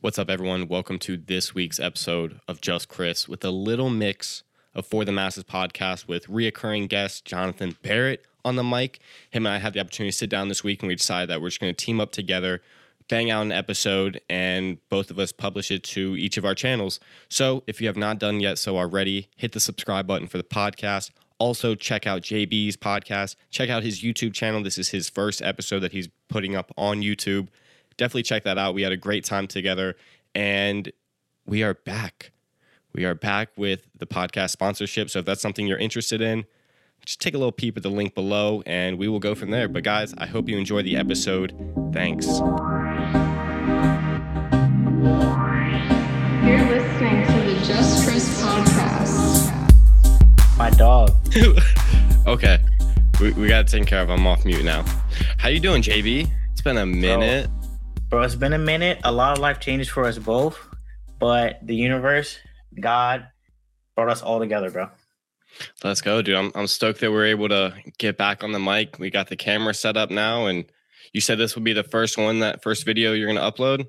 What's up, everyone? Welcome to this week's episode of Just Chris with a little mix of For the Masses podcast with reoccurring guest Jonathan Barrett on the mic. Him and I had the opportunity to sit down this week and we decided that we're just going to team up together, bang out an episode, and both of us publish it to each of our channels. So if you have not done yet so already, hit the subscribe button for the podcast. Also, check out JB's podcast. Check out his YouTube channel. This is his first episode that he's putting up on YouTube definitely check that out. We had a great time together and we are back. We are back with the podcast sponsorship. So if that's something you're interested in, just take a little peep at the link below and we will go from there. But guys, I hope you enjoy the episode. Thanks. You're listening to the Just Chris podcast. My dog. okay. We, we got to take care of. I'm off mute now. How you doing, JB? It's been a minute. Bro, it's been a minute. A lot of life changes for us both, but the universe, God, brought us all together, bro. Let's go, dude. I'm, I'm stoked that we're able to get back on the mic. We got the camera set up now, and you said this will be the first one, that first video you're going to upload?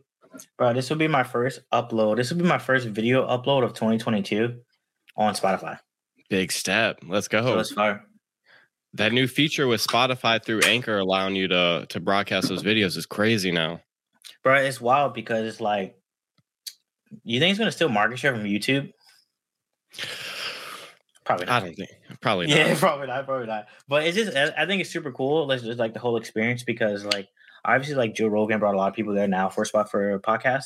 Bro, this will be my first upload. This will be my first video upload of 2022 on Spotify. Big step. Let's go. So it's fire. That new feature with Spotify through Anchor allowing you to to broadcast those videos is crazy now bro. It's wild because it's like, you think it's gonna steal market share from YouTube? Probably not. I don't think. Probably not. Yeah, probably not. Probably not. But it's just, I think it's super cool. Like, just like the whole experience because, like, obviously, like Joe Rogan brought a lot of people there now for a spot for a podcast,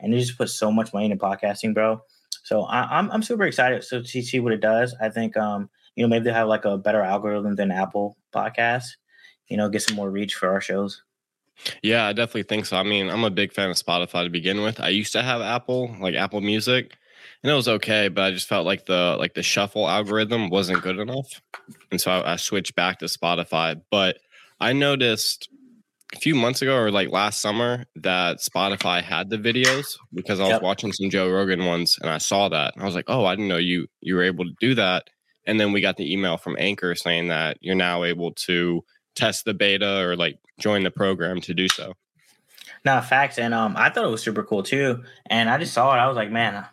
and they just put so much money into podcasting, bro. So I, am I'm, I'm super excited so to see what it does. I think, um, you know, maybe they have like a better algorithm than Apple Podcasts. You know, get some more reach for our shows. Yeah, I definitely think so. I mean, I'm a big fan of Spotify to begin with. I used to have Apple, like Apple Music, and it was okay, but I just felt like the like the shuffle algorithm wasn't good enough, and so I, I switched back to Spotify. But I noticed a few months ago or like last summer that Spotify had the videos because I was yep. watching some Joe Rogan ones and I saw that. I was like, "Oh, I didn't know you you were able to do that." And then we got the email from Anchor saying that you're now able to test the beta or like join the program to do so. No facts, and um, I thought it was super cool too. And I just saw it. I was like, man,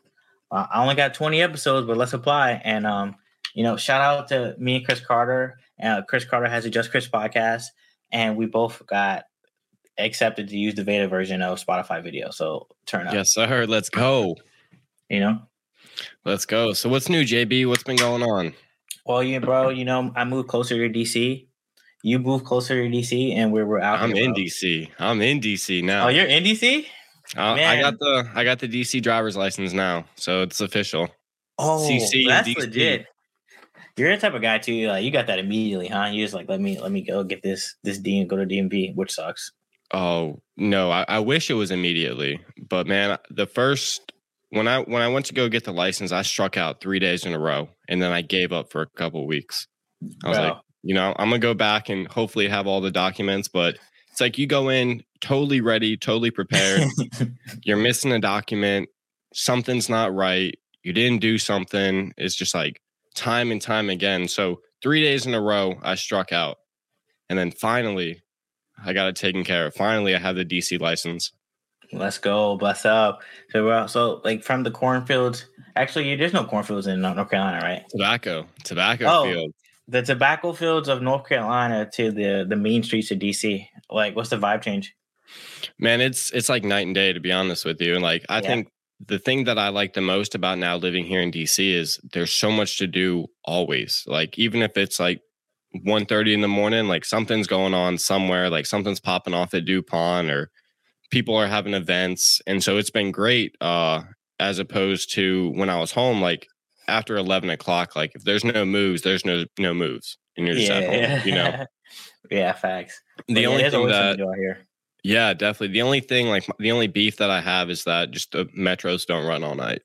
I only got 20 episodes, but let's apply. And um, you know, shout out to me and Chris Carter. Uh, Chris Carter has a Just Chris podcast, and we both got accepted to use the beta version of Spotify video. So turn up. Yes, sir. Let's go. You know, let's go. So what's new, JB? What's been going on? Well, yeah, bro. You know, I moved closer to DC you move closer to DC, and where we were out. I'm in bro. DC. I'm in DC now. Oh, you're in DC. Uh, I got the I got the DC driver's license now, so it's official. Oh, CC that's legit. You're the type of guy too. Like you got that immediately, huh? You just like let me let me go get this this D and go to DMV, which sucks. Oh no, I, I wish it was immediately, but man, the first when I when I went to go get the license, I struck out three days in a row, and then I gave up for a couple weeks. I was like, you know, I'm gonna go back and hopefully have all the documents, but it's like you go in totally ready, totally prepared. You're missing a document, something's not right, you didn't do something. It's just like time and time again. So three days in a row, I struck out. And then finally, I got it taken care of. Finally, I have the DC license. Let's go, bless up. So we're so like from the cornfields. Actually, there's no cornfields in North Carolina, right? Tobacco, tobacco oh, field the tobacco fields of North Carolina to the the main streets of DC? Like, what's the vibe change? Man, it's it's like night and day to be honest with you. And like, I yeah. think the thing that I like the most about now living here in DC is there's so much to do always. Like, even if it's like 1.30 in the morning, like something's going on somewhere, like something's popping off at Dupont or people are having events. And so it's been great. Uh, as opposed to when I was home, like after 11 o'clock, like if there's no moves, there's no no moves, and you're just yeah, at home, you know. yeah, facts. The but only yeah, thing that here. Yeah, definitely. The only thing, like the only beef that I have is that just the metros don't run all night.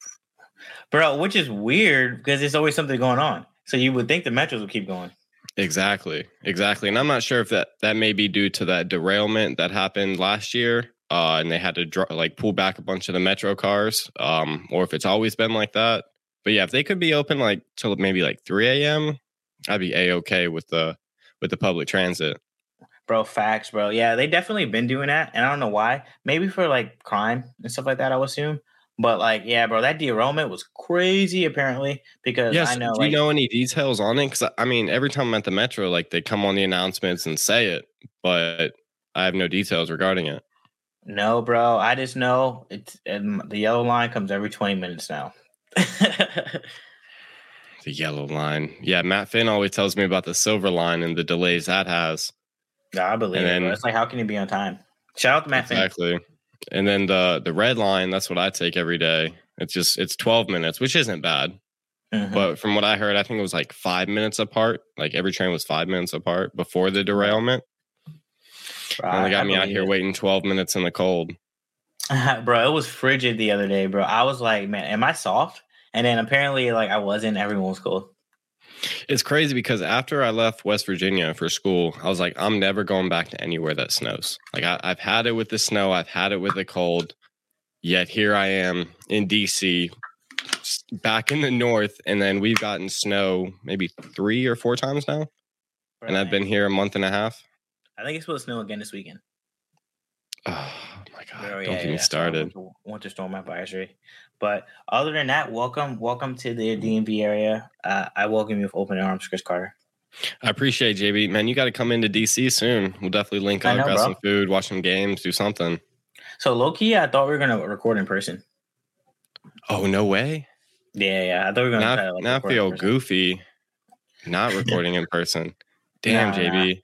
Bro, which is weird because there's always something going on. So you would think the metros would keep going. Exactly, exactly. And I'm not sure if that that may be due to that derailment that happened last year, uh, and they had to dr- like pull back a bunch of the metro cars, um, or if it's always been like that. But yeah, if they could be open like till maybe like 3 a.m., I'd be a okay with the with the public transit. Bro, facts, bro. Yeah, they definitely been doing that, and I don't know why. Maybe for like crime and stuff like that, I would assume. But like, yeah, bro, that derailment was crazy. Apparently, because Yes. I know, do like, you know any details on it? Because I mean, every time I'm at the metro, like they come on the announcements and say it, but I have no details regarding it. no, bro. I just know it's and the yellow line comes every twenty minutes now. The yellow line. Yeah, Matt Finn always tells me about the silver line and the delays that has. Yeah, I believe And it. Then- It's like, how can you be on time? Shout out to Matt Finn. Exactly. And then the the red line, that's what I take every day. It's just it's 12 minutes, which isn't bad. Mhm. But from what I heard, I think it was like five minutes apart. Like every train was five minutes apart before the derailment. Bro, And they I- got I me out here it. waiting 12 minutes in the cold. bro, it was frigid the other day, bro. I was like, man, am I soft? And then apparently, like, I wasn't. Everyone was cold. It's crazy because after I left West Virginia for school, I was like, I'm never going back to anywhere that snows. Like I, I've had it with the snow, I've had it with the cold. Yet here I am in DC, back in the north, and then we've gotten snow maybe three or four times now, and I've been here a month and a half. I think it's supposed to snow again this weekend. Ah. Oh my god! Bro, Don't yeah, get me yeah, so started. Winter, winter storm advisory. But other than that, welcome, welcome to the DMV area. Uh, I welcome you with open arms, Chris Carter. I appreciate it, JB. Man, you got to come into DC soon. We'll definitely link up, know, grab bro. some food, watch some games, do something. So low key, I thought we were gonna record in person. Oh no way! Yeah, yeah. I thought we were gonna. Now, try to, like, in feel goofy not recording in person. Damn, Nah, JB.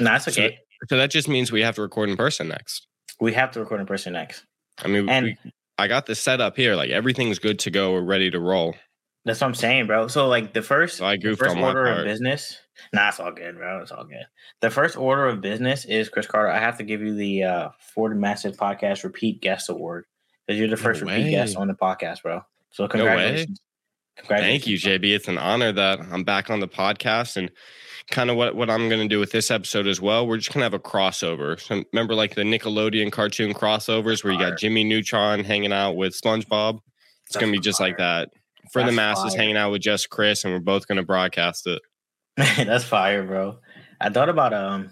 Nah, it's So- okay. So that just means we have to record in person next. We have to record in person next. I mean, And- we, I got this set up here. Like everything's good to go. We're ready to roll. That's what I'm saying, bro. So like the first, So I goofed first order of business. Nah, it's all good, bro. It's all good. The first order of business is Chris Carter. I have to give you the uh, For the Masses Podcast Repeat Guest Award because you're the first repeat guest on the podcast, bro. So congratulations. Thank you, JB. It's an honor that I'm back on the podcast and kind of what, what I'm going to do with this episode as well. We're just going to have a crossover. So remember like the Nickelodeon cartoon crossovers where you got Jimmy Neutron hanging out with SpongeBob. It's going to be just like that for the masses fire. hanging out with just Chris and we're both going to broadcast it. That's fire, bro. I thought about um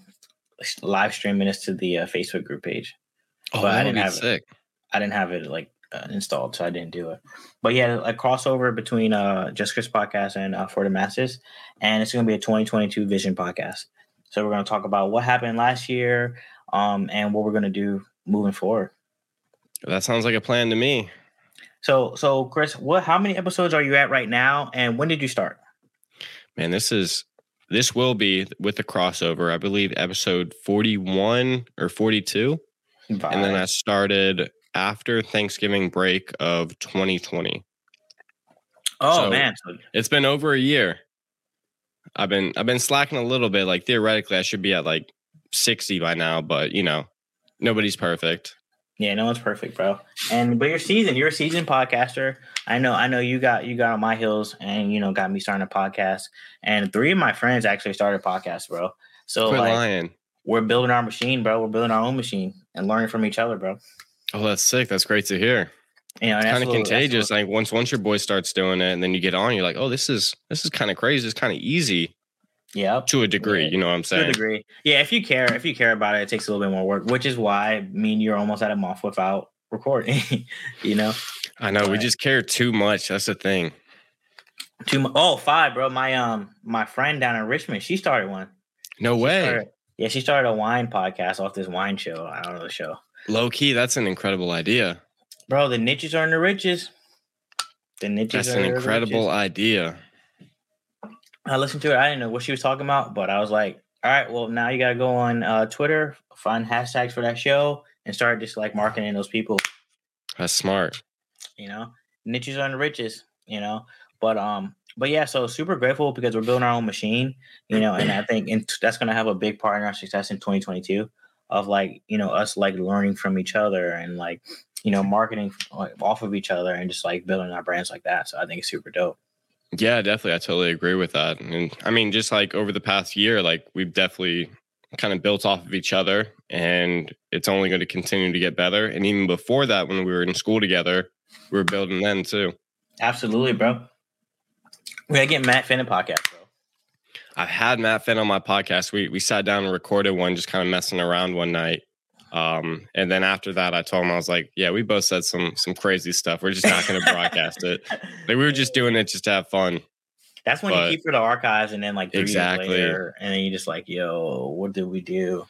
live streaming this to the uh, Facebook group page. Oh, But I didn't be have it. sick. I didn't have it like uh, installed, so I didn't do it. But yeah, a crossover between uh Just Chris podcast and uh, For the Masses, and it's going to be a 2022 Vision podcast. So we're going to talk about what happened last year, um, and what we're going to do moving forward. That sounds like a plan to me. So, so Chris, what? How many episodes are you at right now, and when did you start? Man, this is this will be with the crossover. I believe episode 41 or 42. And then I started after Thanksgiving break of 2020. oh so- man, It's been over a year. I've been I've been slacking a little bit. Like theoretically, I should be at like 60 by now, but you know, nobody's perfect. Yeah, no one's perfect, bro. And but you're seasoned. You're a seasoned podcaster. I know. I know you got you got on my heels, and you know got me starting a podcast. And three of my friends actually started podcasts, bro. So Quit like lying. we're building our machine, bro. We're building our own machine and learning from each other, bro. Oh, that's sick. That's great to hear. You know, It's kind of contagious. Like once once your boy starts doing it, and then you get on, you're like, oh, this is this is kind of crazy. It's kind of easy yeah, to a degree. Yeah. You know what I'm saying? to a degree. Yeah, if you care, if you care about it, it takes a little bit more work, which is why me and you're almost at a month without recording. you know, I know. We just care too much. That's the thing. two. mo- Oh, five, bro. My um, my friend down in Richmond, she started one. No She way. started- yeah, she started a wine podcast off this wine show. I don't know the show. Low key, that's an incredible idea. Bro, the niches are in the riches. The niches That's are an incredible riches. idea. I listened to it. I didn't know what she was talking about, but I was like, all right, well, now you got to go on uh, Twitter, find hashtags for that show, and start just like marketing those people. That's smart. You know, niches are in the riches. You know, but um, but yeah, so super grateful because we're building our own machine. You know, and I think and that's going to have a big part in our success in 2022 of like you know us like learning from each other and like you know marketing off of each other and just like building our brands like that. So I think it's super dope. Yeah, definitely. I totally agree with that. And I mean, just like over the past year, like we've definitely kind of built off of each other and it's only going to continue to get better. And even before that, when we were in school together, we were building then too. Absolutely, bro. We gotta get Matt Finn a podcast, bro. I had Matt Finn on my podcast. We we sat down and recorded one, just kind of messing around one night. Um, and then after that, I told him I was like, "Yeah, we both said some some crazy stuff. We're just not going to broadcast it. Like we were just doing it just to have fun." That's when but- you keep for the archives, and then like three Exactly. years later, and then you just like, yo, what did we do,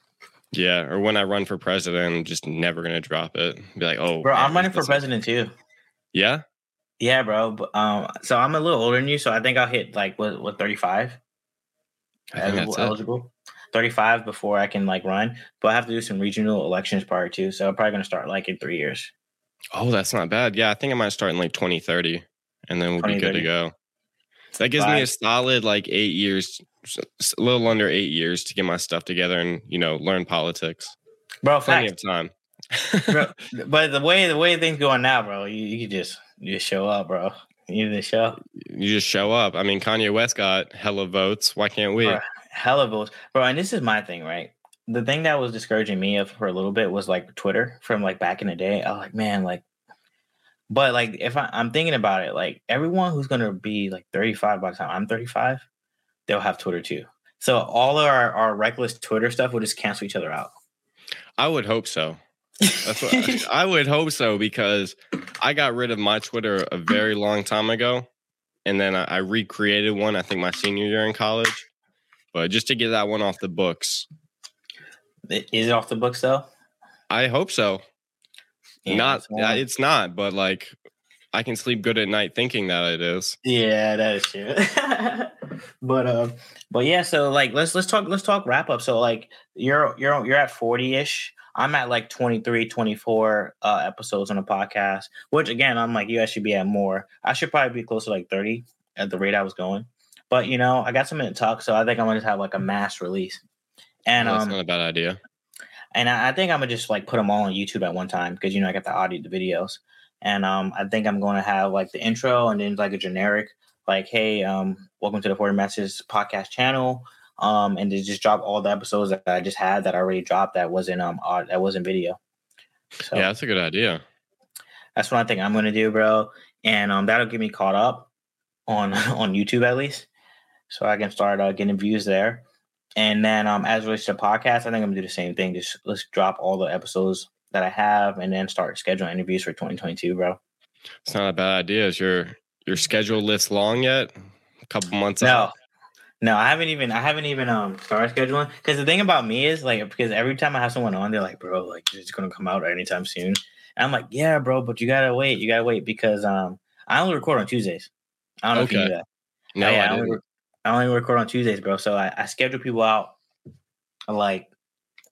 Yeah, or when I run for president, I'm just never going to drop it. Be like, "Oh, bro? man, I'm running for president too. Yeah, Yeah, bro. Um, so I'm a little older than you, so I think I'll hit like what what 35 I think eligible, eligible. 35 before I can like run, but I have to do some regional elections prior to, so I'm probably gonna start like in three years. Oh, that's not bad. Yeah, I think I might start in like 2030 and then we'll be good to go. So that gives me a solid like eight years, a little under eight years to get my stuff together and, you know, learn politics. Bro, Plenty of time. bro, but the way the way things going now, bro, you, you just you just show up, bro. You just show up. you just show up. I mean, Kanye West got hella votes. Why can't we? Bro, hella votes, bro. And this is my thing, right? The thing that was discouraging me of for a little bit was like Twitter from like back in the day. I was like, man, like, but like if I, I'm thinking about it, like everyone who's gonna be like 35 by the time I'm 35, they'll have Twitter too. So all of our, our reckless Twitter stuff will just cancel each other out. I would hope so. That's what I would hope so because I got rid of my Twitter a very long time ago, and then I, I recreated one. I think my senior year in college, but just to get that one off the books, Is it off the books though? I hope so. Yeah, not, it's it's not, but like I can sleep good at night thinking that it is. Yeah, that is true. but um, but yeah, so like let's let's talk let's talk wrap up. So like you're you're you're at 40-ish. I'm at like 23, 24 uh episodes on the podcast, which again, I'm like, you guys should be at more. I should probably be close to like 30 at the rate I was going. But you know, I got something to talk, so I think I'm gonna just have like a mass release. And That's um not a bad idea. and I, I think I'm gonna just like put them all on YouTube at one time because you know I got the audio, the videos, and um, I think I'm going to have like the intro and then like a generic, like, hey, um, welcome to the For the Masses podcast channel, um, and to just drop all the episodes that I just had that I already dropped that wasn't um that wasn't video. So Yeah, that's a good idea. that's what I think I'm gonna do, bro, and um, that'll get me caught up on on YouTube at least, so I can start uh, getting views there. And then um, as relates to podcast, I think I'm gonna do the same thing. Just let's drop all the episodes that I have, and then start scheduling interviews for 2022, bro. It's not a bad idea. Is your your schedule list long yet? A couple months No, out. No, I haven't even I haven't even um started scheduling because the thing about me is like because every time I have someone on, they're like, bro, like it's gonna come out anytime soon. And I'm like, yeah, bro, but you gotta wait, you gotta wait because um I only record on Tuesdays. I don't know if you Okay. knew that. No, yeah, I only, didn't. I only record on Tuesdays, bro. So I, I schedule people out like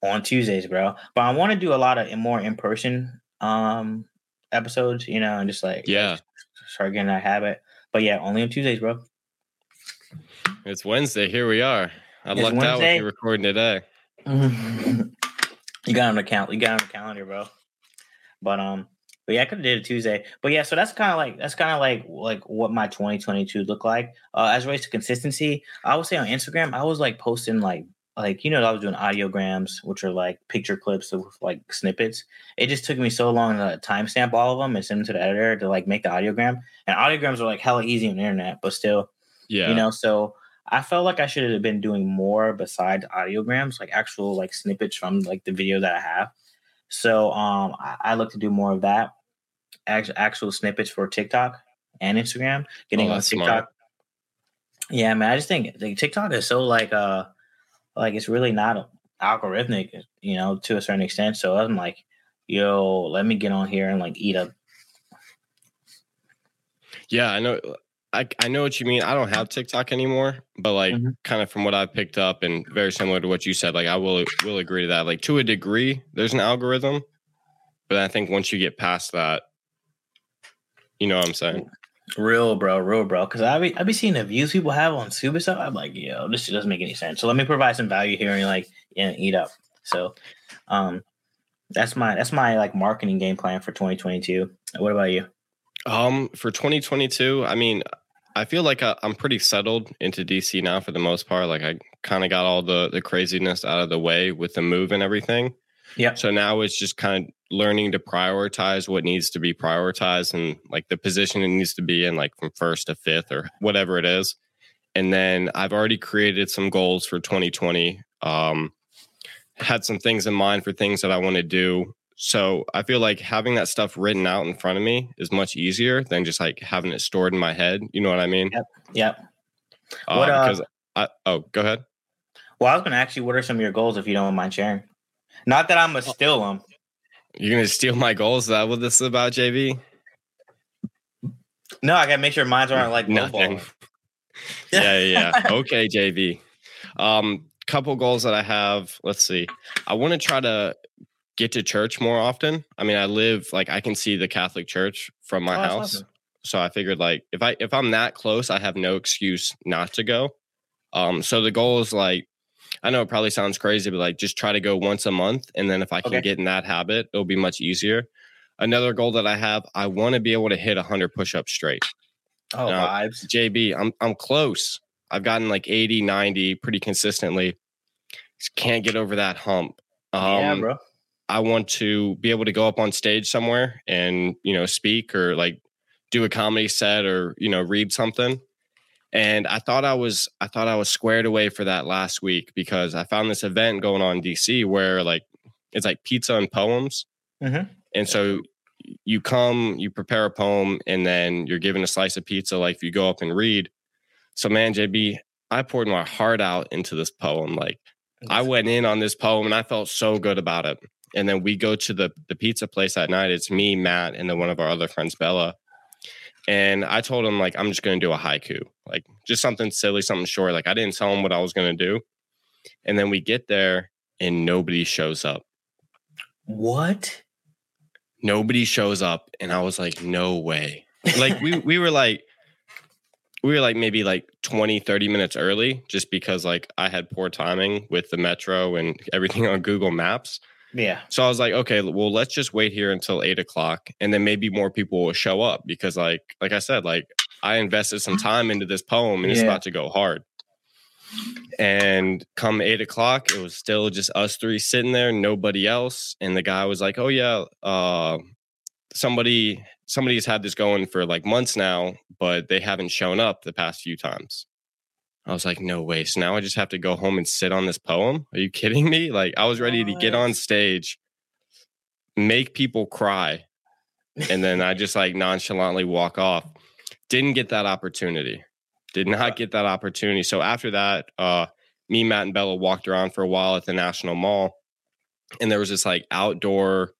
on Tuesdays, bro. But I want to do a lot of more in person um episodes, you know, and just like Yeah. start getting that habit. But yeah, only on Tuesdays, bro. It's Wednesday. Here we are. I It's lucked out with Wednesday. you recording today. you got on the count. You got on the calendar, bro. But um, but yeah, I could have did it Tuesday. But yeah, so that's kind of like that's kind of like like what my 2022 looked like. Uh, as relates to consistency, I would say on Instagram, I was like posting like like you know I was doing audiograms, which are like picture clips of like snippets. It just took me so long to timestamp all of them and send them to the editor to like make the audiogram. And audiograms are like hella easy on the internet, but still, Yeah. you know so i felt like i should have been doing more besides audiograms like actual like snippets from like the video that i have so um i, I look to do more of that actual, actual snippets for tiktok and instagram getting Oh, on tiktok smart. yeah man i just think like tiktok is so like uh like it's really not algorithmic you know to a certain extent so i'm like yo let me get on here and like eat up Yeah, I know. I, I know what you mean. I don't have TikTok anymore, but like Mhm. kind of from what I've picked up and very similar to what you said, like I will will agree to that. Like to a degree, there's an algorithm, but I think once you get past that, you know what I'm saying? Real bro, real bro. Because I be I be seeing the views people have on Super stuff. I'm like, yo, this doesn't make any sense. So let me provide some value here and like yeah, eat up. So, um, that's my that's my like marketing game plan for 2022. What about you? Um, for 2022, I mean, I feel like I, I'm pretty settled into DC now for the most part. Like I kind of got all the the craziness out of the way with the move and everything. Yeah. So now it's just kind of learning to prioritize what needs to be prioritized and like the position it needs to be in, like from first to fifth or whatever it is. and then I've already created some goals for 2020. Um, had some things in mind for things that I want to do. So I feel like having that stuff written out in front of me is much easier than just like having it stored in my head. You know what I mean? Yep. Yep. Uh, What, uh, because I, oh, go ahead. Well, I was going to ask you, what are some of your goals if you don't mind sharing? Not that I'm going to steal them. You're gonna steal my goals. Is that what this is about, JB? No, I got to make sure mine aren't like Nothing. yeah, yeah. yeah. Okay, JB. Um, couple goals that I have. Let's see. I want to try to get to church more often. I mean, I live like I can see the Catholic Church from my Oh, house. awesome. So I figured like if I if I'm that close, I have no excuse not to go. Um, so the goal is like I know it probably sounds crazy, but like just try to go once a month. And then if I can Okay. get in that habit, it'll be much easier. Another goal that I have, I want to be able to hit 100 push-ups straight. Oh, No. vibes. JB, I'm I'm close. I've gotten like 80, 90 pretty consistently. Just can't get over that hump. Um, yeah, bro. I want to be able to go up on stage somewhere and you know speak or like do a comedy set or you know read something. And I thought I was I thought I was squared away for that last week because I found this event going on in DC where like it's like pizza and poems. Mhm. And so you come, you prepare a poem, and then you're given a slice of pizza. Like if you go up and read. So man, JB, I poured my heart out into this poem. Like I went in on this poem and I felt so good about it. And then we go to the the pizza place that night. It's me, Matt, and then one of our other friends, Bella. And I told him like I'm just gonna do a haiku, like just something silly, something short. Like I didn't tell him what I was gonna do. And then we get there and nobody shows up. What? Nobody shows up. And I was like, no way. Like we we were like we were like maybe like 20 30 minutes early just because like i had poor timing with the metro and everything on google maps Yeah. So I was like, okay, well, let's just wait here until eight o'clock, and then maybe more people will show up because, like, like I said, like I invested some time into this poem, and it's about to go hard. And come eight o'clock, it was still just us three sitting there, nobody else. And the guy was like, "Oh yeah, uh, somebody somebody's had this going for like months now, but they haven't shown up the past few times." I was like, no way. So now I just have to go home and sit on this poem? Are you kidding me? Like, I was ready to get on stage, make people cry, and then I just like nonchalantly walk off. Didn't get that opportunity. Did not get that opportunity. So after that, uh, me, Matt, and Bella walked around for a while at the National Mall, and there was this like outdoor,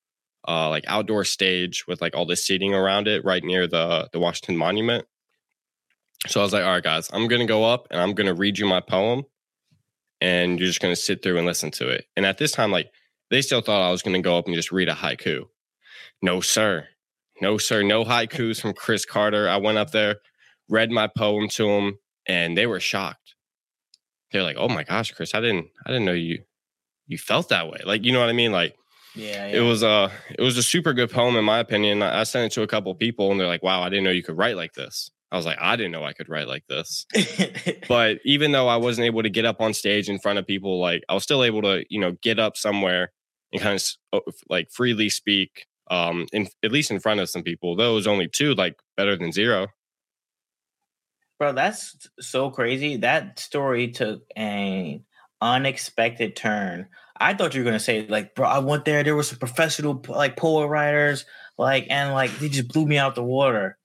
uh, like outdoor stage with like all this seating around it, right near the the Washington Monument. So I was like, all right, guys, I'm gonna go up and I'm gonna read you my poem, and you're just gonna sit through and listen to it. And at this time, like they still thought I was gonna go up and just read a haiku. No, sir. No, sir. No haikus from Chris Carter. I went up there, read my poem to them, and they were shocked. They're like, "Oh my gosh, Chris, I didn't, I didn't know you, you felt that way." Like, you know what I mean? Like, Yeah. it was a, it was a super good poem in my opinion. I I sent it to a couple people, and they're like, "Wow, I didn't know you could write like this." I was like, "I didn't know I could write like this." but even though I wasn't able to get up on stage in front of people, like I was still able to, you know, get up somewhere and kind of like freely speak, um, in at least in front of some people. Though it was only two, like better than zero. Bro, that's so crazy. That story took an unexpected turn. I thought you were gonna say like, bro, I went there. There were some professional like poet writers, like, and like they just blew me out the water.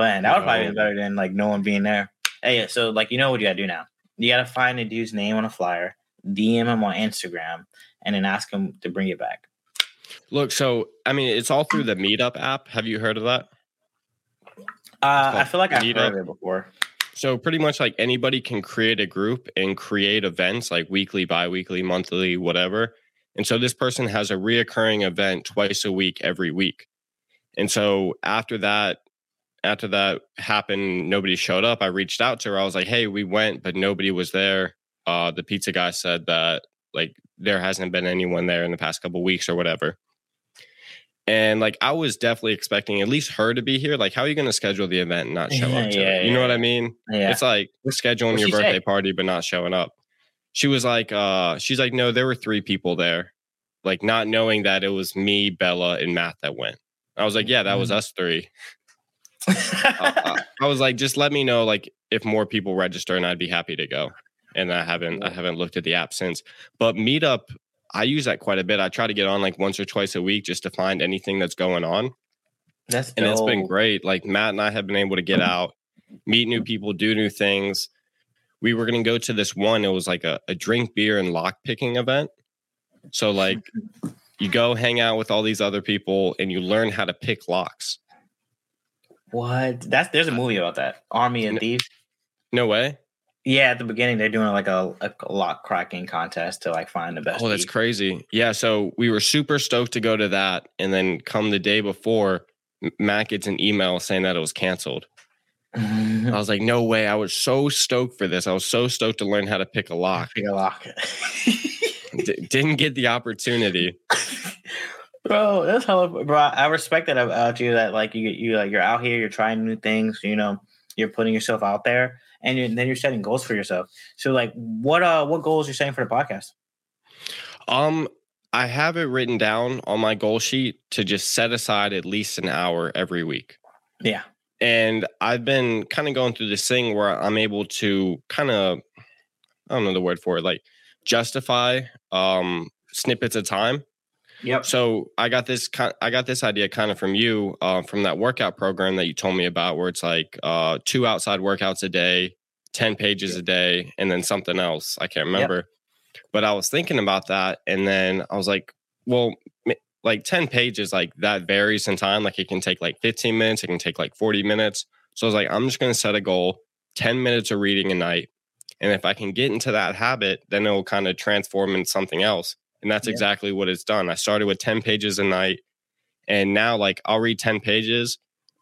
That would probably be better than like no one being there. Hey, so like you know what you gotta do now? You gotta find a dude's name on a flyer, DM him on Instagram, and then ask him to bring it back. Look, so I mean, it's all through the Meetup app. Have you heard of that? Uh, I feel like I've heard of it before. So pretty much like anybody can create a group and create events like weekly, bi-weekly, monthly, whatever. And so this person has a reoccurring event twice a week every week. And so after that, after that happened, nobody showed up. I reached out to her. I was like, hey, we went, but nobody was there. Uh, the pizza guy said that like there hasn't been anyone there in the past couple weeks or whatever. And like I was definitely expecting at least her to be here. Like, how are you going to schedule the event and not show up to Yeah, it? You know what I mean? Yeah. It's like we're scheduling What'd your she say? birthday party but not showing up. She was like, uh, she's like, no, there were three people there, like not knowing that it was me, Bella, and Matt that went. I was like, yeah, that Mm. was us three. I, I, was like, just let me know like if more people register, and I'd be happy to go. And I haven't I haven't looked at the app since. But Meetup, I use that quite a bit. I try to get on like once or twice a week just to find anything that's going on. That's and it's been great. Like Matt and I have been able to get out, meet new people, do new things. We were going to go to this one. It was like a, a drink beer and lock picking event. So like you go hang out with all these other people and you learn how to pick locks. What? That's there's a movie about that. Army of N- Thieves. No way. Yeah, at the beginning they're doing like a, a lock cracking contest to like find the best. Oh, that's thief. crazy. Yeah. So we were super stoked to go to that. And then come the day before, Matt gets an email saying that it was canceled. I was like, no way. I was so stoked for this. I was so stoked to learn how to pick a lock. Pick a lock. D- didn't get the opportunity. bro, that's how bro. I respect that about you. That like you you like you're out here, you're trying new things. You know, you're putting yourself out there, and you then you're setting goals for yourself. So like, what uh, what goals you're setting for the podcast? Um, I have it written down on my goal sheet to just set aside at least an hour every week. Yeah, And I've been kind of going through this thing where I'm able to kind of, I don't know the word for it, like justify um snippets of time. Yep. So I got this kind, I got this idea kind of from you, uh, from that workout program that you told me about, where it's like uh, two outside workouts a day, ten pages a day, and then something else. I can't remember, but I was thinking about that, and then I was like, well, like ten pages, like that varies in time. Like it can take like fifteen minutes, it can take like forty minutes. So I was like, I'm just going to set a goal, ten minutes of reading a night, and if I can get into that habit, then it will kind of transform into something else. And that's Yeah. exactly what it's done. I started with 10 pages a night. And now, like, I'll read 10 pages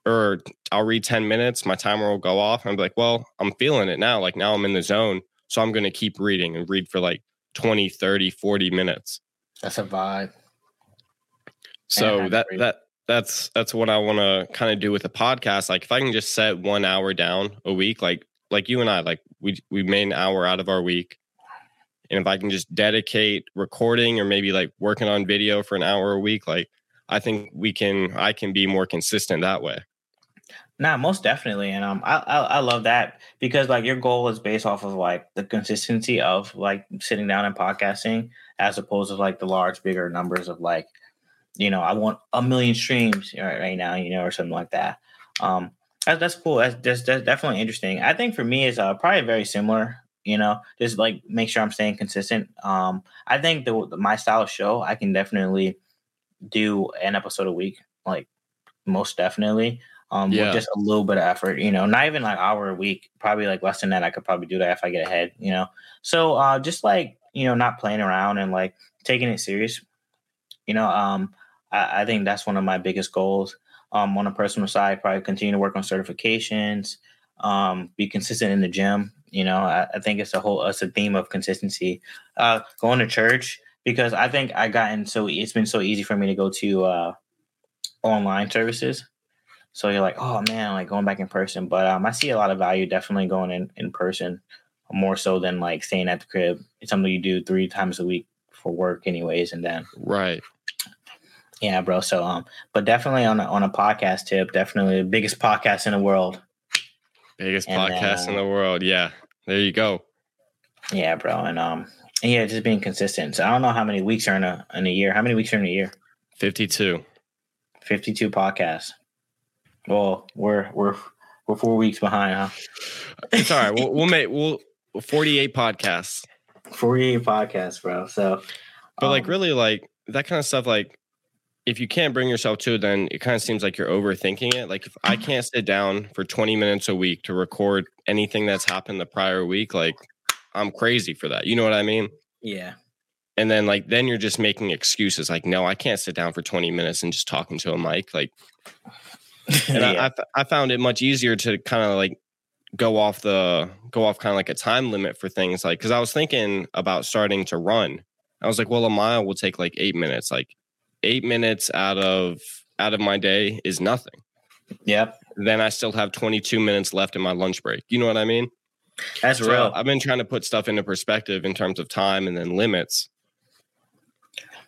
or I'll read 10 minutes. My timer will go off. And I'm like, well, I'm feeling it now. Like, now I'm in the zone. So I'm going to keep reading and read for like 20, 30, 40 minutes. That's a vibe. So that, that, that's that's what I want to kind of do with the podcast. Like if I can just set one hour down a week, like like you and I, like we we made an hour out of our week, and if I can just dedicate recording or maybe like working on video for an hour a week, like I think we can I can be more consistent that way. Nah, most definitely, and um, I, I I love that because like your goal is based off of like the consistency of like sitting down and podcasting, as opposed to like the large, bigger numbers of like, you know, I want a million streams right, right now, you know, or something like that. Um, that's that's cool. That's, that's that's definitely interesting. I think for me is uh probably very similar. You know, just like make sure I'm staying consistent. Um, I think the my style of show, I can definitely do an episode a week, like most definitely um Yeah. with just a little bit of effort you know not even like hour a week probably like less than that i could probably do that if i get ahead you know so uh just like you know not playing around and like taking it serious you know um i, I think that's one of my biggest goals um on a personal side probably continue to work on certifications um be consistent in the gym you know i, I think it's a whole it's a theme of consistency uh going to church because i think i gotten so it's been so easy for me to go to uh online services so you're like, oh man, like going back in person. But um, I see a lot of value definitely going in in person, more so than like staying at the crib. It's something you do three times a week for work, anyways. And then Right. yeah, bro. So um, but definitely on a, on a podcast tip, definitely the biggest podcast in the world. Biggest And, podcast in uh, the world. Yeah. There you go. Yeah, bro. And um, and yeah, just being consistent. So I don't know how many weeks are in a in a year. How many weeks are in a year? 52. Fifty two podcasts. Well, we're we're we're four weeks behind, huh? It's all right. We'll, we'll make we'll 48 podcasts. 48 podcasts, bro. So, But like um, really like that kind of stuff like if you can't bring yourself to it then it kind of seems like you're overthinking it. Like if I mm-hmm. can't sit down for 20 minutes a week to record anything that's happened the prior week like I'm crazy for that. You know what I mean? yeah, And then like then you're just making excuses like no, I can't sit down for 20 minutes and just talking to a mic like and I, yeah. I, f- I found it much easier to kind of like go off the go off kind of like a time limit for things like because i was thinking about starting to run i was like well a mile will take like eight minutes like eight minutes out of out of my day is nothing yep, then i still have 22 minutes left in my lunch break you know what i mean that's So real. i've been trying to put stuff into perspective in terms of time and then limits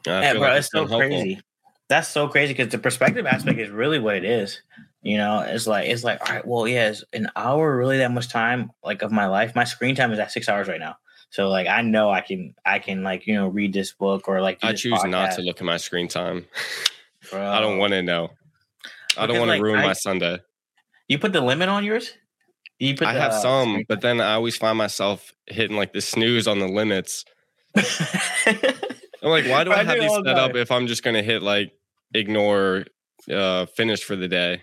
Yeah, bro, like it's so crazy. That's so crazy because the perspective aspect is really what it is. You know, it's like it's like all right, well, yeah, is an hour really that much time like of my life? My screen time is at six hours right now. So like I know I can I can like you know read this book or like I choose not to look at my screen time. bro. I don't want to know. I don't want to like, ruin I- my Sunday. You put the limit on yours? You put I the, have uh, some, screen but then I always find myself hitting like the snooze on the limits. I'm like, why do I I have these set up if I'm just gonna hit like ignore uh finish for the day?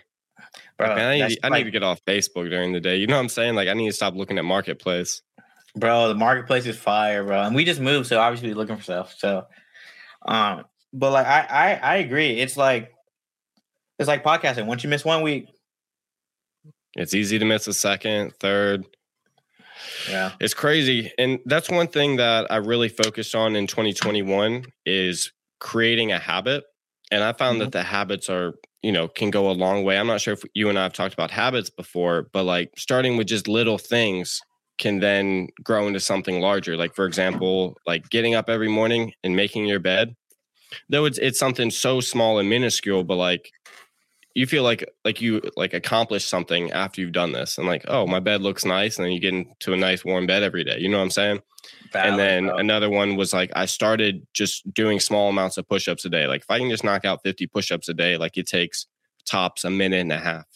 bro, Like, man, I, need, I like- need to get off Facebook during the day. You know what I'm saying? Like I need to stop looking at marketplace. Bro the marketplace is fire bro and we just moved so obviously we're looking for stuff so um but like i i, I agree it's like it's like podcasting once you miss one week It's easy to miss a second, third. yeah It's crazy. And that's one thing that I really focused on in 2021 is creating a habit. And I found that the habits are, you know, can go a long way. I'm not sure if you and I have talked about habits before, but like starting with just little things can then grow into something larger. Like for example, like getting up every morning and making your bed. Though it's it's something so small and minuscule, but like you feel like like you like accomplished something after you've done this and like oh my bed looks nice and then you get into a nice warm bed every day you know what i'm saying Valid, and then bro. another one was like i started just doing small amounts of push-ups a day like if i can just knock out 50 push-ups a day like it takes tops a minute and a half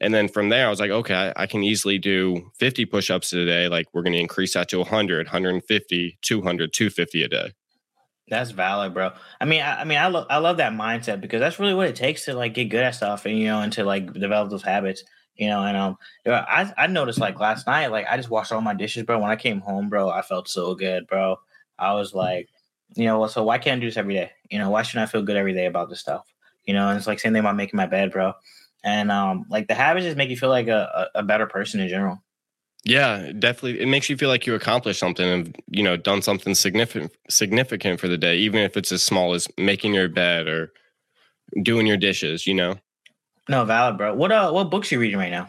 and then from there i was like okay i, can easily do 50 push-ups a day. Like we're going to increase that to 100 150 200 250 a day. That's valid bro. I mean i, I mean I, lo- I love that mindset because that's really what it takes to like get good at stuff and you know and to like develop those habits you know and um i i noticed like last night like i just washed all my dishes bro. When i came home bro i felt so good bro. I was like you know so why can't i do this every day? You know why shouldn't i feel good every day about this stuff? You know and it's like same thing about making my bed bro and um like the habits just make you feel like a, a, better person in general Yeah, definitely. It makes you feel like you accomplished something and you know done something significant significant for the day, even if it's as small as making your bed or doing your dishes. You know. no valid bro what uh what books you reading right now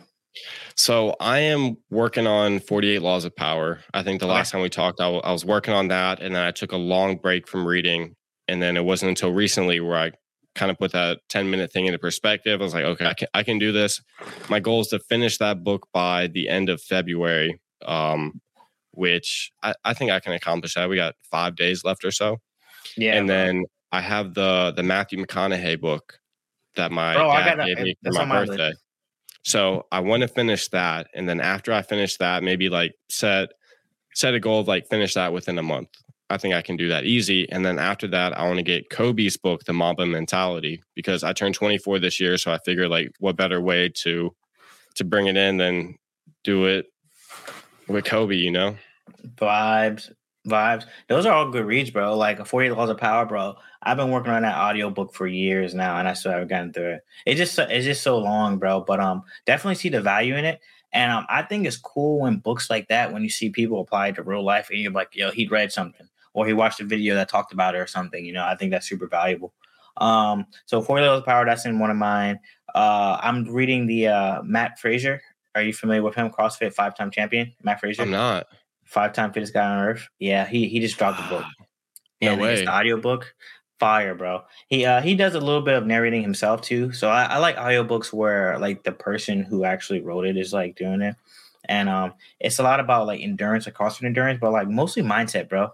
So I am working on Forty Eight Laws of Power. I think the Okay. last time we talked, I wa- I was working on that, and then I took a long break from reading, and then it wasn't until recently where I kind of put that ten minute thing into perspective. I was like, okay, I can I can do this. My goal is to finish that book by the end of February. Um, which I, I think I can accomplish that. We got five days left or so. yeah and then I have the the Matthew McConaughey book that my Bro, dad gave me for my on my list. birthday. So I want to finish that, and then after I finish that, maybe like set set a goal of like finish that within a month. I think I can do that easy. And then after that, I want to get Kobe's book, The Mamba Mentality, because I turned 24 this year. So I figure like what better way to to bring it in than do it with Kobe, you know? vibes vibes those are all good reads bro like 48 laws of power bro i've been working on that audio book for years now and i still haven't gotten through it it's just it's just so long bro but um definitely see the value in it and um i think it's cool when books like that when you see people apply it to real life and you're like yo he read something or he watched a video that talked about it or something you know i think that's super valuable um so 48 laws of power that's in one of mine uh i'm reading the uh mat fraser are you familiar with him crossfit five-time champion mat fraser I'm not. five time fittest guy on earth. Yeah, he he just dropped the book. No and it's way. the audiobook. Fire, bro. He uh he does a little bit of narrating himself too. So I, I like audiobooks where like the person who actually wrote it is like doing it. And um it's a lot about like endurance, like CrossFit endurance, but like mostly mindset, bro.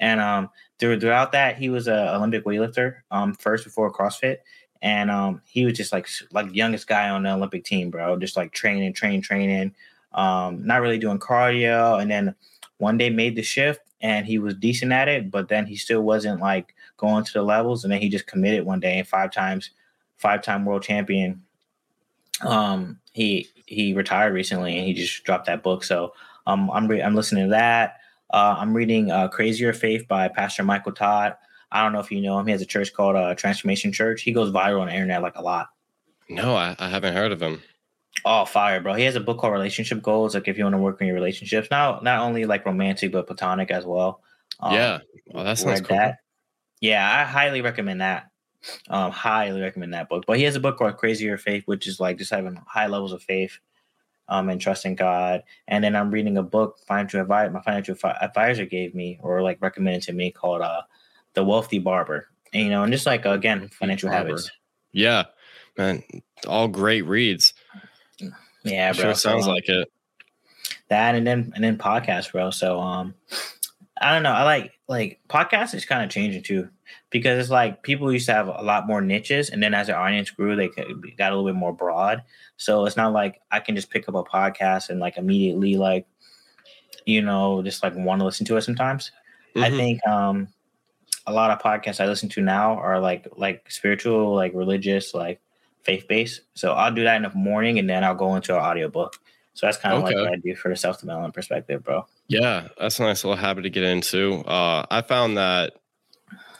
And um through, throughout that, he was a Olympic weightlifter, um, first before CrossFit. And um he was just like like youngest guy on the Olympic team, bro. Just like training, training, training um, not really doing cardio. And then one day made the shift and he was decent at it, but then he still wasn't like going to the levels. And then he just committed one day and five times, five time world champion. Um, he he retired recently and he just dropped that book. So um, I'm re- I'm listening to that. Uh, I'm reading uh, Crazier Faith by Pastor Michael Todd. I don't know if you know him. He has a church called uh, Transformation Church. He goes viral on the internet like a lot. No, I, I haven't heard of him. Oh, fire, bro! He has a book called Relationship Goals. Like if you want to work on your relationships, not not only like romantic but platonic as well. Um, yeah. Well, that sounds cool. that. Yeah, I highly recommend that. Um, highly recommend that book. But he has a book called Crazier Faith, which is like just having high levels of faith, um, and trusting God. And then I'm reading a book financial advice my financial fi- advisor gave me or like recommended to me called uh, The Wealthy Barber. And, you know, and just like again, financial Barber. habits. Yeah. Man, all great reads. Yeah, bro. sure sounds So, um, like it. that and then and then podcast, bro. So um I don't know. I like like podcast is kind of changing too because it's like people used to have a lot more niches, and then as their audience grew, they got a little bit more broad. So it's not like I can just pick up a podcast and like immediately like you know just like want to listen to it sometimes. I Mhm. think um a lot of podcasts I listen to now are like like spiritual, like religious, like faith based. So I'll do that in the morning and then I'll go into an audiobook. So that's kind of like what I do for the self development perspective, bro. Yeah, that's a nice little habit to get into. Uh, I found that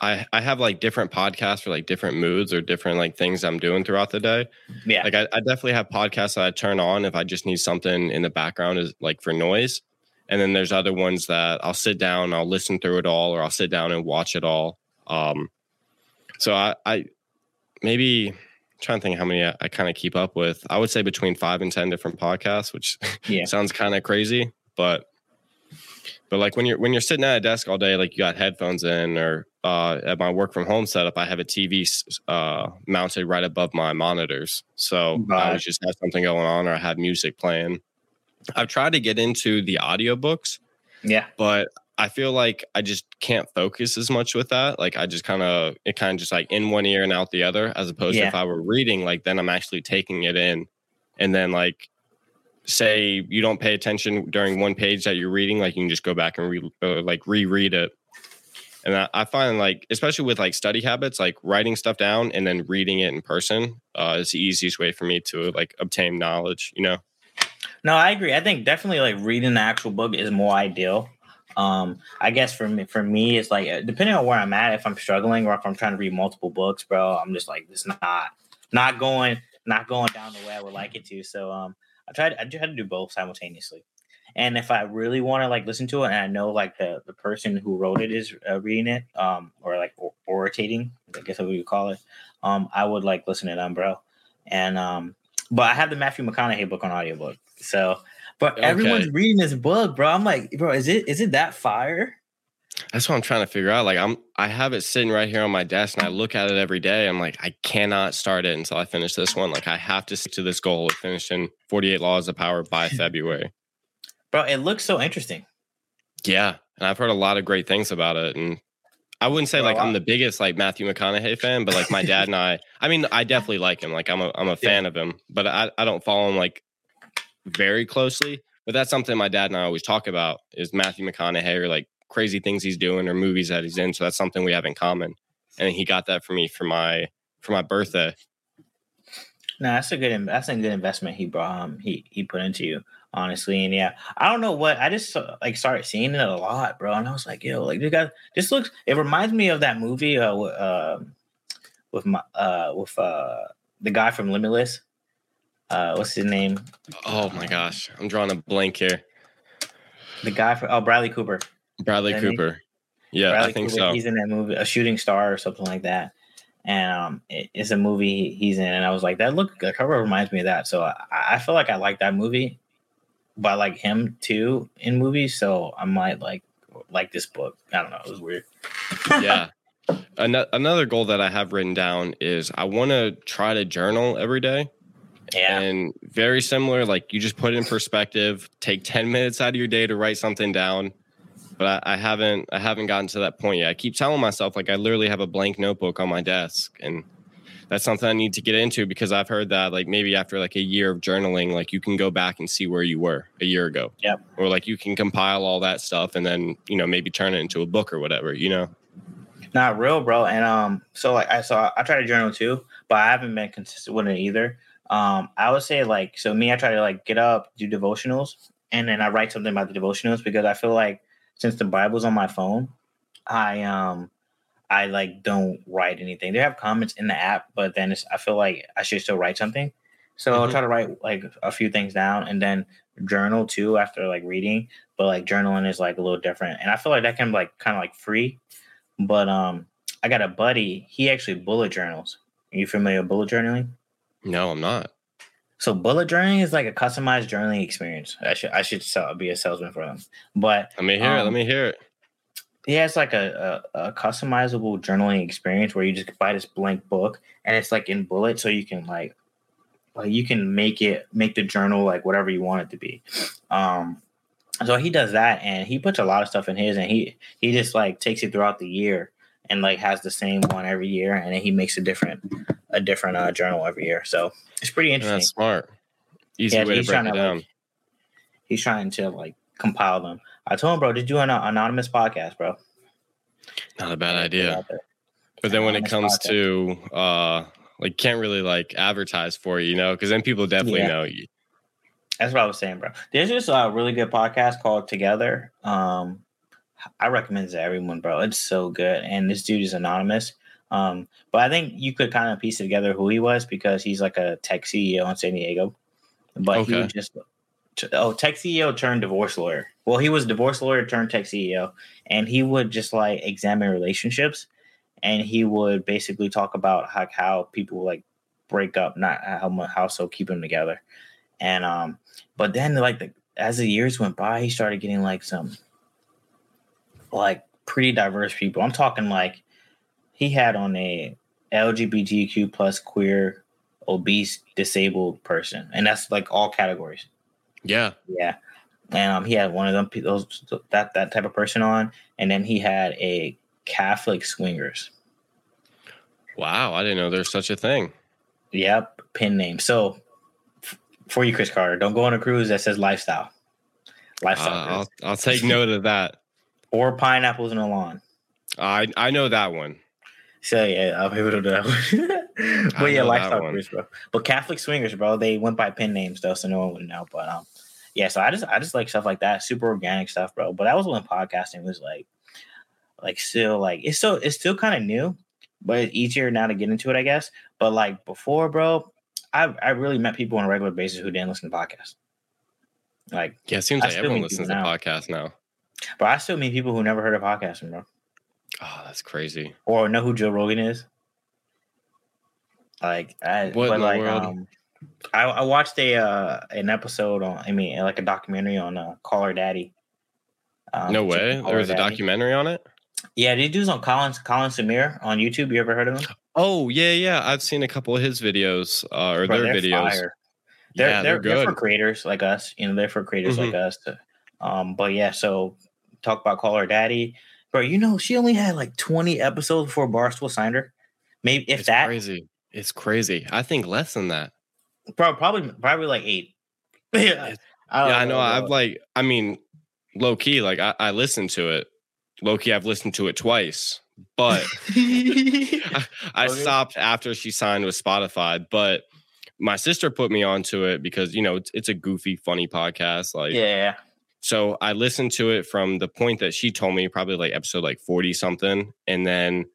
I I have like different podcasts for like different moods or different like things I'm doing throughout the day. Yeah. Like I, I definitely have podcasts that I turn on if I just need something in the background is like for noise. And then there's other ones that I'll sit down, I'll listen through it all, or I'll sit down and watch it all. Um, so I, I maybe trying to think how many I, I kind of keep up with. I would say between five and ten different podcasts, which Yeah. sounds kind of crazy, but but like when you're when you're sitting at a desk all day, like you got headphones in, or uh, at my work from home setup, I have a TV uh, mounted right above my monitors, so I always just have something going on, or I have music playing. I've tried to get into the audiobooks, Yeah. but I feel like I just can't focus as much with that. Like I just kind of it kind of just like in one ear and out the other, as opposed to if I were reading, like then I'm actually taking it in, and then like say you don't pay attention during one page that you're reading, like you can just go back and re uh, like reread it. And I, I find like especially with like study habits, like writing stuff down and then reading it in person uh, is the easiest way for me to like obtain knowledge. You know. No, I agree. I think definitely like reading the actual book is more ideal. Um, I guess for me, for me, it's like uh, depending on where I'm at. If I'm struggling or if I'm trying to read multiple books, bro, I'm just like it's not not going not going down the way I would like it to. So um, I tried I try to do both simultaneously. And if I really want to like listen to it, and I know like the the person who wrote it is uh, reading it, um, or like or- orating, I guess what you call it, um, I would like listen to them, bro. And um, but I have the Matthew McConaughey book on audiobook. So, but Okay. everyone's reading this book, bro. I'm like, bro, is it is it that fire? That's what I'm trying to figure out. Like I'm I have it sitting right here on my desk and I look at it every day. I'm like, I cannot start it until I finish this one. Like I have to stick to this goal of finishing 48 Laws of Power by February. Bro, it looks so interesting. Yeah. And I've heard a lot of great things about it. And I wouldn't say Bro, like I'm the biggest like Matthew McConaughey fan, but like my dad and I, I mean, I definitely like him. Like I'm a I'm a fan of him, but I, I don't follow him like very closely. But that's something my dad and I always talk about is Matthew McConaughey or like crazy things he's doing or movies that he's in. So that's something we have in common. And he got that for me for my for my birthday. No, that's a good that's a good investment he brought um he he put into you, honestly. And yeah, I don't know what I just like started seeing it a lot, bro. And I was like, yo, like this guy this looks it reminds me of that movie uh, uh with my uh with uh the guy from Limitless. Uh what's his name? Oh my gosh. I'm drawing a blank here. The guy from oh Bradley Cooper. Bradley? Cooper. Yeah, Bradley I think Cooper, so. He's in that movie, A Shooting Star or something like that. And um, it- it's a movie he's in, and I was like, that look, the cover reminds me of that. So I, I feel like I like that movie, but I like him too in movies. So I might like like this book. I don't know. It was weird. yeah. Ano- Another goal that I have written down is I want to try to journal every day. Yeah. And very similar, like you just put it in perspective, take 10 minutes out of your day to write something down. But I, I haven't I haven't gotten to that point yet. I keep telling myself like I literally have a blank notebook on my desk. And that's something I need to get into because I've heard that like maybe after like a year of journaling, like you can go back and see where you were a year ago. Yep. Or like you can compile all that stuff and then, you know, maybe turn it into a book or whatever, you know? Not real, bro. And um, so like I saw I try to journal too, but I haven't been consistent with it either. Um, I would say like so me, I try to like get up, do devotionals, and then I write something about the devotionals because I feel like since the Bible's on my phone, I um I like don't write anything. They have comments in the app, but then it's I feel like I should still write something. So I'll Mhm. try to write like a few things down and then journal too after like reading. But like journaling is like a little different. And I feel like that can like kind of like free. But um I got a buddy, he actually bullet journals. Are you familiar with bullet journaling? No, I'm not. So bullet journaling is like a customized journaling experience. I should I should sell, be a salesman for them. But Let me hear it. Let Um, me hear it. Yeah, it's like a, a, a customizable journaling experience where you just buy this blank book and it's like in bullet, so you can like like you can make it make the journal like whatever you want it to be. Um, so he does that and he puts a lot of stuff in his and he he just like takes it throughout the year and like has the same one every year and then he makes a different a different uh, journal every year. So it's pretty interesting. That's smart. Easy Yeah, way to he's break it to, down. like, He's trying to like compile them. I told him, bro, just do an uh, anonymous podcast, bro. Not a bad Yeah, put it idea. But then when it comes to uh like can't really like advertise for you, you know, because then people definitely Yeah. know you. That's what I was saying, bro. There's just a really good podcast called Together. Um, I recommend it to everyone, bro. It's so good, and this dude is anonymous. Um, but I think you could kind of piece together who he was because he's like a tech CEO in San Diego. But he Okay. was just oh, tech CEO turned divorce lawyer. Well, he was divorce lawyer turned tech CEO, and he would just like examine relationships, and he would basically talk about how how people like break up, not how much how so keep them together. And um, but then like the as the years went by, he started getting like some like pretty diverse people. I'm talking like he had on a LGBTQ plus queer, obese, disabled person, and that's like all categories. Yeah. Yeah. And um, he had one of them those that that type of person on, and then he had a Catholic swingers. Wow. I didn't know there's such a thing. Yep, pin name. So f- for you, Chris Carter, don't go on a cruise that says lifestyle. Uh, Lifestyle cruise. I'll I'll take note of that. Or pineapples in a lawn. I I know that one. So yeah, I'll be able to do that. I but yeah, lifestyle one. cruise, bro. But Catholic swingers, bro, they went by pin names though, so no one would know. But um, yeah, so I just I just like stuff like that, super organic stuff, bro. But that was when podcasting was like, like still like it's still it's still kind of new, but it's easier now to get into it, I guess. But like before, bro, I I really met people on a regular basis who didn't listen to podcasts. Like, Yeah, it seems I like everyone listens to podcasts now. But I still meet people who never heard of podcasting, bro. Oh, that's crazy. or know who Joe Rogan is. Like, I, What but like, world? um, I, I watched a uh, an episode on, I mean, like a documentary on uh, Call Her Daddy. Um, no way. There was a documentary on it. Yeah, these dudes on Colin Colin Samir on YouTube. You ever heard of them? Oh yeah, yeah. I've seen a couple of his videos uh, or Bro, their they're videos. fire. They're, yeah, they're, they're they're good. for creators like us. You know, they're for creators Mhm. like us. To, um, but yeah, so talk about Call Her Daddy, bro. You know, she only had like twenty episodes before Barstool signed her. Maybe if it's that, crazy. It's crazy. I think less than that. Bro, probably probably like eight. yeah, yeah, I know. I've like, I mean, low key, like I, I listened to it. Low key, I've listened to it twice, but I, I Okay. stopped after she signed with Spotify. But my sister put me onto it because you know it's, it's a goofy, funny podcast. Like, yeah, so I listened to it from the point that she told me, probably like episode like forty something, and then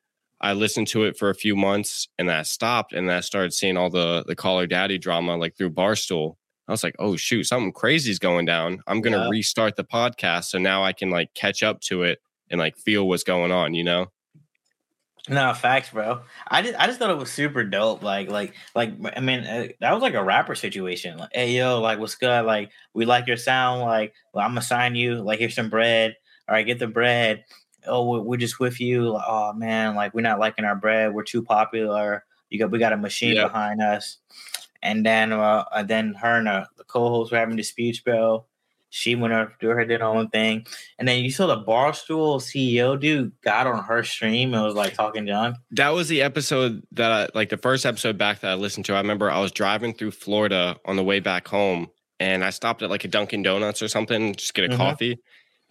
I listened to it for a few months, and that stopped, and then I started seeing all the the Call Her Daddy drama like through Barstool. I was like, oh shoot, something crazy is going down. I'm gonna Yeah. restart the podcast so now I can like catch up to it and like feel what's going on. You know? No facts, bro. I just I just thought it was super dope. Like like like I mean uh, that was like a rapper situation. Like, hey yo, like what's good? Like we like your sound. Like well, I'm gonna sign you. Like here's some bread. All right, get the bread. Oh, we're, we're just with you. Like, oh man, like we're not liking our bread. We're too popular. You got we got a machine Yeah. behind us. And then uh and then her and uh, the co-host were having disputes, bro. She went up do her did her own thing. And then you saw the Barstool CEO dude got on her stream and was like talking John. That was the episode that I like the first episode back that I listened to. I remember I was driving through Florida on the way back home and I stopped at like a Dunkin' Donuts or something, just get a Mhm. coffee.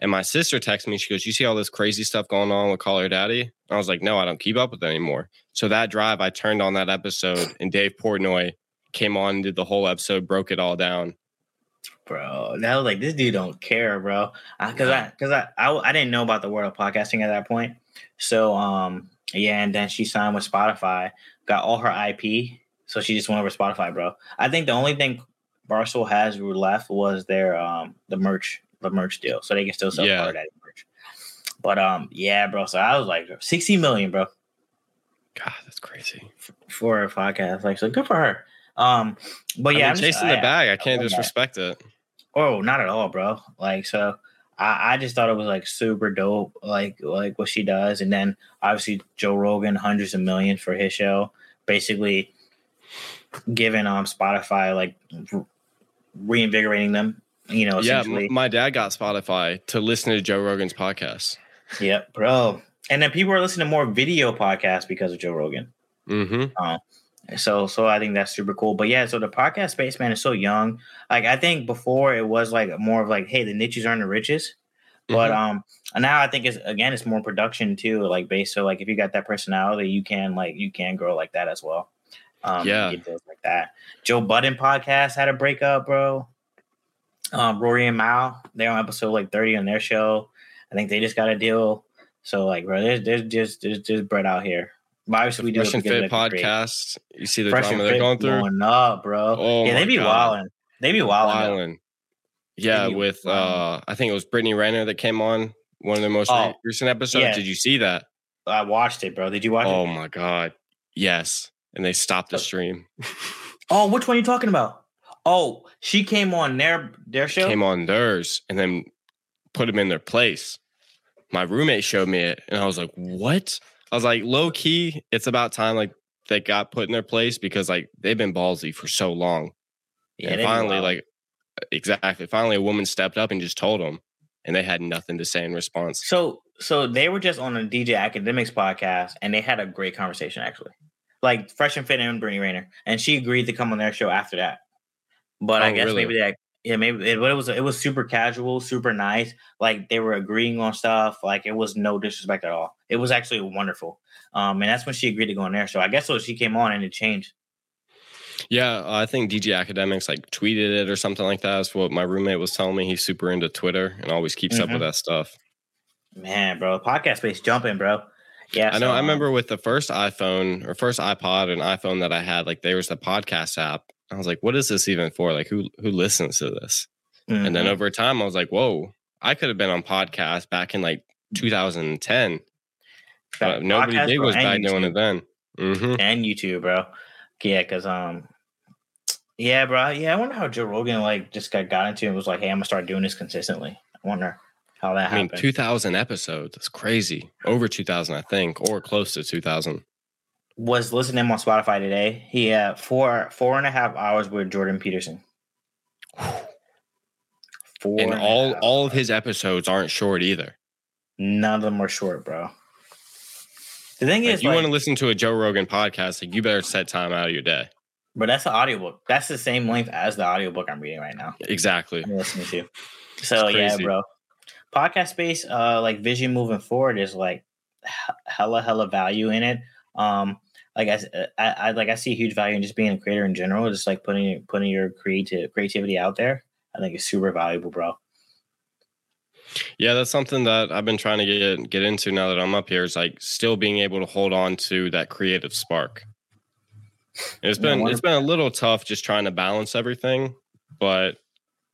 And my sister texted me, she goes, You see all this crazy stuff going on with Call Her Daddy? I was like, No, I don't keep up with it anymore. So that drive, I turned on that episode and Dave Portnoy came on and did the whole episode, broke it all down. Bro, that was like this dude don't care, bro. Because I because I, I I didn't know about the world of podcasting at that point. So um yeah, and then she signed with Spotify, got all her IP, so she just went over Spotify, bro. I think the only thing Barstool has left was their um the merch the merch deal, so they can still sell Yeah. part of that merch. But um yeah, bro. So I was like sixty million, bro. God, that's crazy. for a podcast. Like, so good for her. Um, but I yeah, mean, I'm just- chasing I- the bag, I can't love that. disrespect it. Oh, not at all, bro. Like, so I, I just thought it was like super dope, like like what she does. And then obviously Joe Rogan, hundreds of millions for his show, basically giving um Spotify like re- reinvigorating them. You know, Yeah, essentially. m- my dad got Spotify to listen to Joe Rogan's podcast. Yep, bro. And then people are listening to more video podcasts because of Joe Rogan. Mm-hmm. So so I think that's super cool. But yeah, so the podcast space, man, is so young. Like I think before it was like more of like, hey, the niches aren't the richest. But um now I think it's again it's more production too, like based so like if you got that personality, you can like you can grow like that as well. Um Yeah. like that. Joe Budden podcast had a breakup, bro. Um Rory and Mal, they're on episode like 30 on their show. I think they just got a deal. So like bro, there's there's just there's just bread out here. Obviously we do Fresh and Fit podcast. You see the Fresh drama they're going through. blowing up, bro. Oh yeah, they be wilding. They be wilding. Yeah, Maybe with wildin'. uh I think it was Brittany Renner that came on one of their most Oh, recent episodes. yeah. Did you see that? I watched it, bro. Did you watch Oh it? my god. Yes. And they stopped the Oh. stream. Oh, which one are you talking about? Oh, she came on their their show. came on theirs and then put them in their place. My roommate showed me it and I was like, what? I was like, low key, it's about time like they got put in their place because like they've been ballsy for so long. yeah, and finally, like exactly, finally a woman stepped up and just told them and they had nothing to say in response. so so they were just on a DJ Akademiks podcast and they had a great conversation actually. Like Fresh and Fit and Brittany Renner, and she agreed to come on their show after that. But I Oh, guess really? maybe that yeah maybe it, but it was it was super casual, super nice. Like they were agreeing on stuff. Like it was no disrespect at all. It was actually wonderful. Um, and that's when she agreed to go on there. So I guess so she came on and it changed. Yeah, I think DJ Akademiks like tweeted it or something like that. That's what my roommate was telling me. He's super into Twitter and always keeps up Mhm. with that stuff. Man, bro, podcast space jumping, bro. Yeah, I know. so, I um, remember with the first iPhone or first iPod and iPhone that I had, like there was the podcast app. I was like, what is this even for? Like who who listens to this? And then mhm. over time I was like, whoa, I could have been on podcast back in like 2010. But nobody bro, was back doing it then. hmm and YouTube, bro. Yeah, because um, yeah, bro. Yeah, I wonder how Joe Rogan like just got got into it and was like, hey, I'm gonna start doing this consistently. I wonder how that I mean, happened. 2000 episodes. That's crazy. Over 2000, I think, or close to 2000. Was listening to him on Spotify today. He had four four and a half hours with Jordan Peterson. Four And a all all of his episodes aren't short either. none of them are short, bro. The thing Like, is, if you like, want to listen to a Joe Rogan podcast, like you better set time out of your day. but that's the audiobook. That's the same length as the audiobook I'm reading right now. Exactly. I'm listening to. So yeah, bro. Podcast space, uh, like vision moving forward is like hella hella value in it. Um, like I, I like I see a huge value in just being a creator in general. Just like putting putting your creative creativity out there. I think it's super valuable, bro. Yeah, that's something that I've been trying to get get into now that I'm up here. Is like still being able to hold on to that creative spark. It's been it's been a little tough just trying to balance everything, but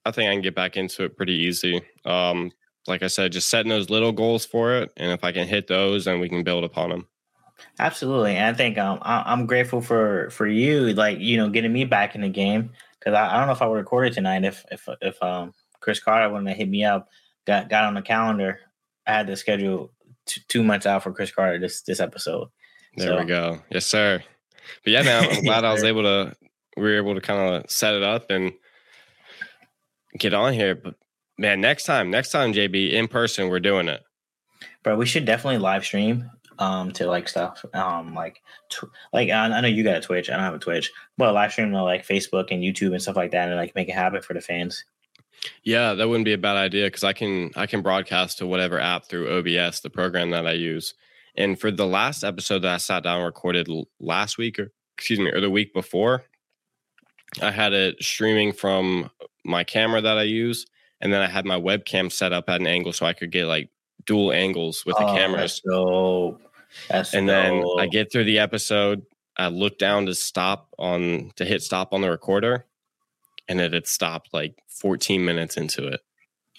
I think I can get back into it pretty easy. Um, like I said, just setting those little goals for it, and if I can hit those, then we can build upon them. Absolutely, and I think um, I, I'm grateful for for you, like you know, getting me back in the game because I, I don't know if I would have recorded tonight if if if um Chris Carter wouldn't have hit me up, got got on the calendar. I had to schedule t- two months out for Chris Carter this this episode. There So- we go. Yes, sir. But yeah, man, I'm glad I was able to. We were able to kind of set it up and get on here. But man, next time, next time, JB, in person, we're doing it. Bro, we should definitely live stream um to like stuff um like tw- like I, I know you got a Twitch, I don't have a Twitch, but live stream to like Facebook and YouTube and stuff like that, and like make it happen for the fans. Yeah, that wouldn't be a bad idea because I can I can broadcast to whatever app through OBS, the program that I use. And for the last episode that I sat down and recorded last week, or excuse me, or the week before, I had it streaming from my camera that I use, and then I had my webcam set up at an angle so I could get like dual angles with the Oh, cameras. Dope. That's and then I get through the episode. I look down to stop on to hit stop on the recorder, and it had stopped like 14 minutes into it.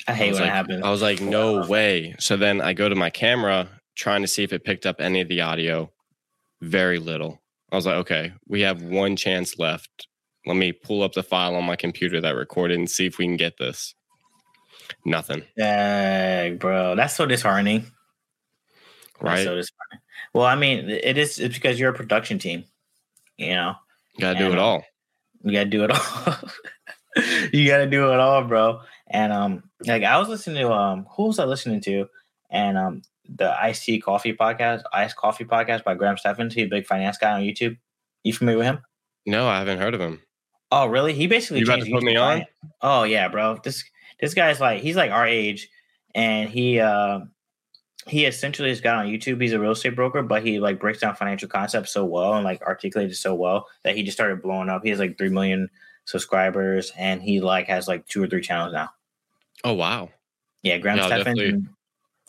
I I hate was when like, happens. I was like, no way. So then I go to my camera trying to see if it picked up any of the audio. Very little. I was like, okay, we have one chance left. Let me pull up the file on my computer that recorded and see if we can get this. Nothing. Dang, bro, that's so disheartening. Right. so. Well, I mean, it is. It's because you're a production team. You know, Gotta do it uh, all. you gotta do it all. you gotta do it all, bro. And um, like I was listening to um, who was I listening to? And um, the Ice Tea Coffee podcast, Ice Coffee podcast by Graham Steffens. He's a big finance guy on YouTube. You familiar with him? No, I haven't heard of him. Oh, really? He basically You about to put me on? finance. Oh yeah, bro. This this guy's like he's like our age, and he uh he essentially just got on YouTube. He's a real estate broker, but he like breaks down financial concepts so well and like articulates it so well that he just started blowing up. He has like three million subscribers, and he like has like two or three channels now. Oh wow. Yeah, Graham Yeah, I'll Steffens. definitely- and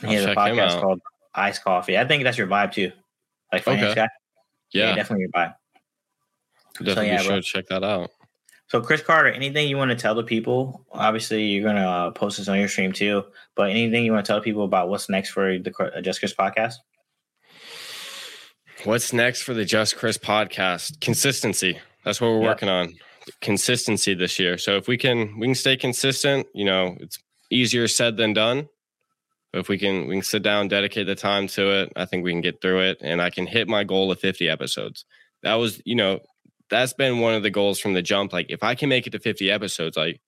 I'll He has a podcast called Ice Coffee. I think that's your vibe too. Like finance Okay. guy. Yeah, definitely your vibe. definitely yeah, bro. should check that out. So, Chris Carter, anything you want to tell the people? Obviously, you're gonna uh, post this on your stream too. But anything you want to tell people about what's next for the uh, Just Chris podcast? What's next for the Just Chris podcast? Consistency. That's what we're Yeah. working on. Consistency this year. So if we can we can stay consistent, you know, it's easier said than done. But if we can we can sit down, dedicate the time to it, I think we can get through it and I can hit my goal of 50 episodes. That was, you know, that's been one of the goals from the jump. Like if I can make it to 50 episodes, like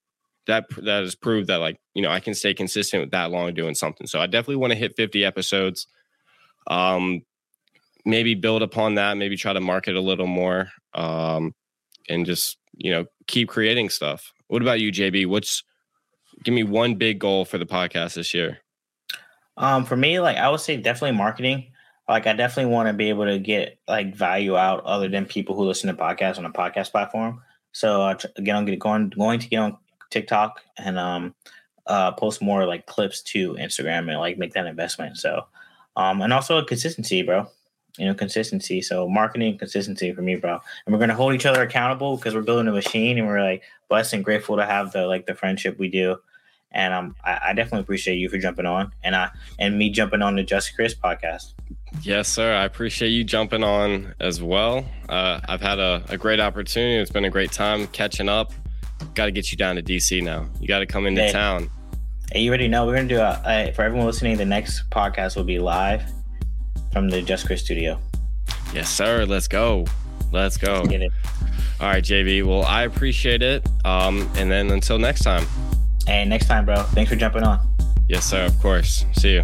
that that has proved that like, you know, I can stay consistent with that long doing something. So I definitely want to hit 50 episodes. Um maybe build upon that, maybe try to market a little more, um, and just you know keep creating stuff. What about you, JB? What's give me one big goal for the podcast this year? Um, for me, like I would say, definitely marketing. Like I definitely want to be able to get like value out other than people who listen to podcasts on a podcast platform. So uh, again, I'm going going to get on TikTok and um uh post more like clips to Instagram and like make that investment. So um and also consistency, bro. You know, consistency. So marketing consistency for me, bro. And we're gonna hold each other accountable because we're building a machine and we're like blessed and grateful to have the like the friendship we do. And um, I, I definitely appreciate you for jumping on, and I and me jumping on the Just Chris podcast. Yes, sir. I appreciate you jumping on as well. Uh, I've had a, a great opportunity. It's been a great time catching up. Got to get you down to DC now. You got to come into Hey. town. And you already know we're gonna do a, a for everyone listening. The next podcast will be live from the Just Chris studio. Yes, sir. Let's go. Let's go. Get it? All right, JB. Well, I appreciate it. Um, and then until next time. And next time, bro. Thanks for jumping on. Yes, sir. Of course. See you.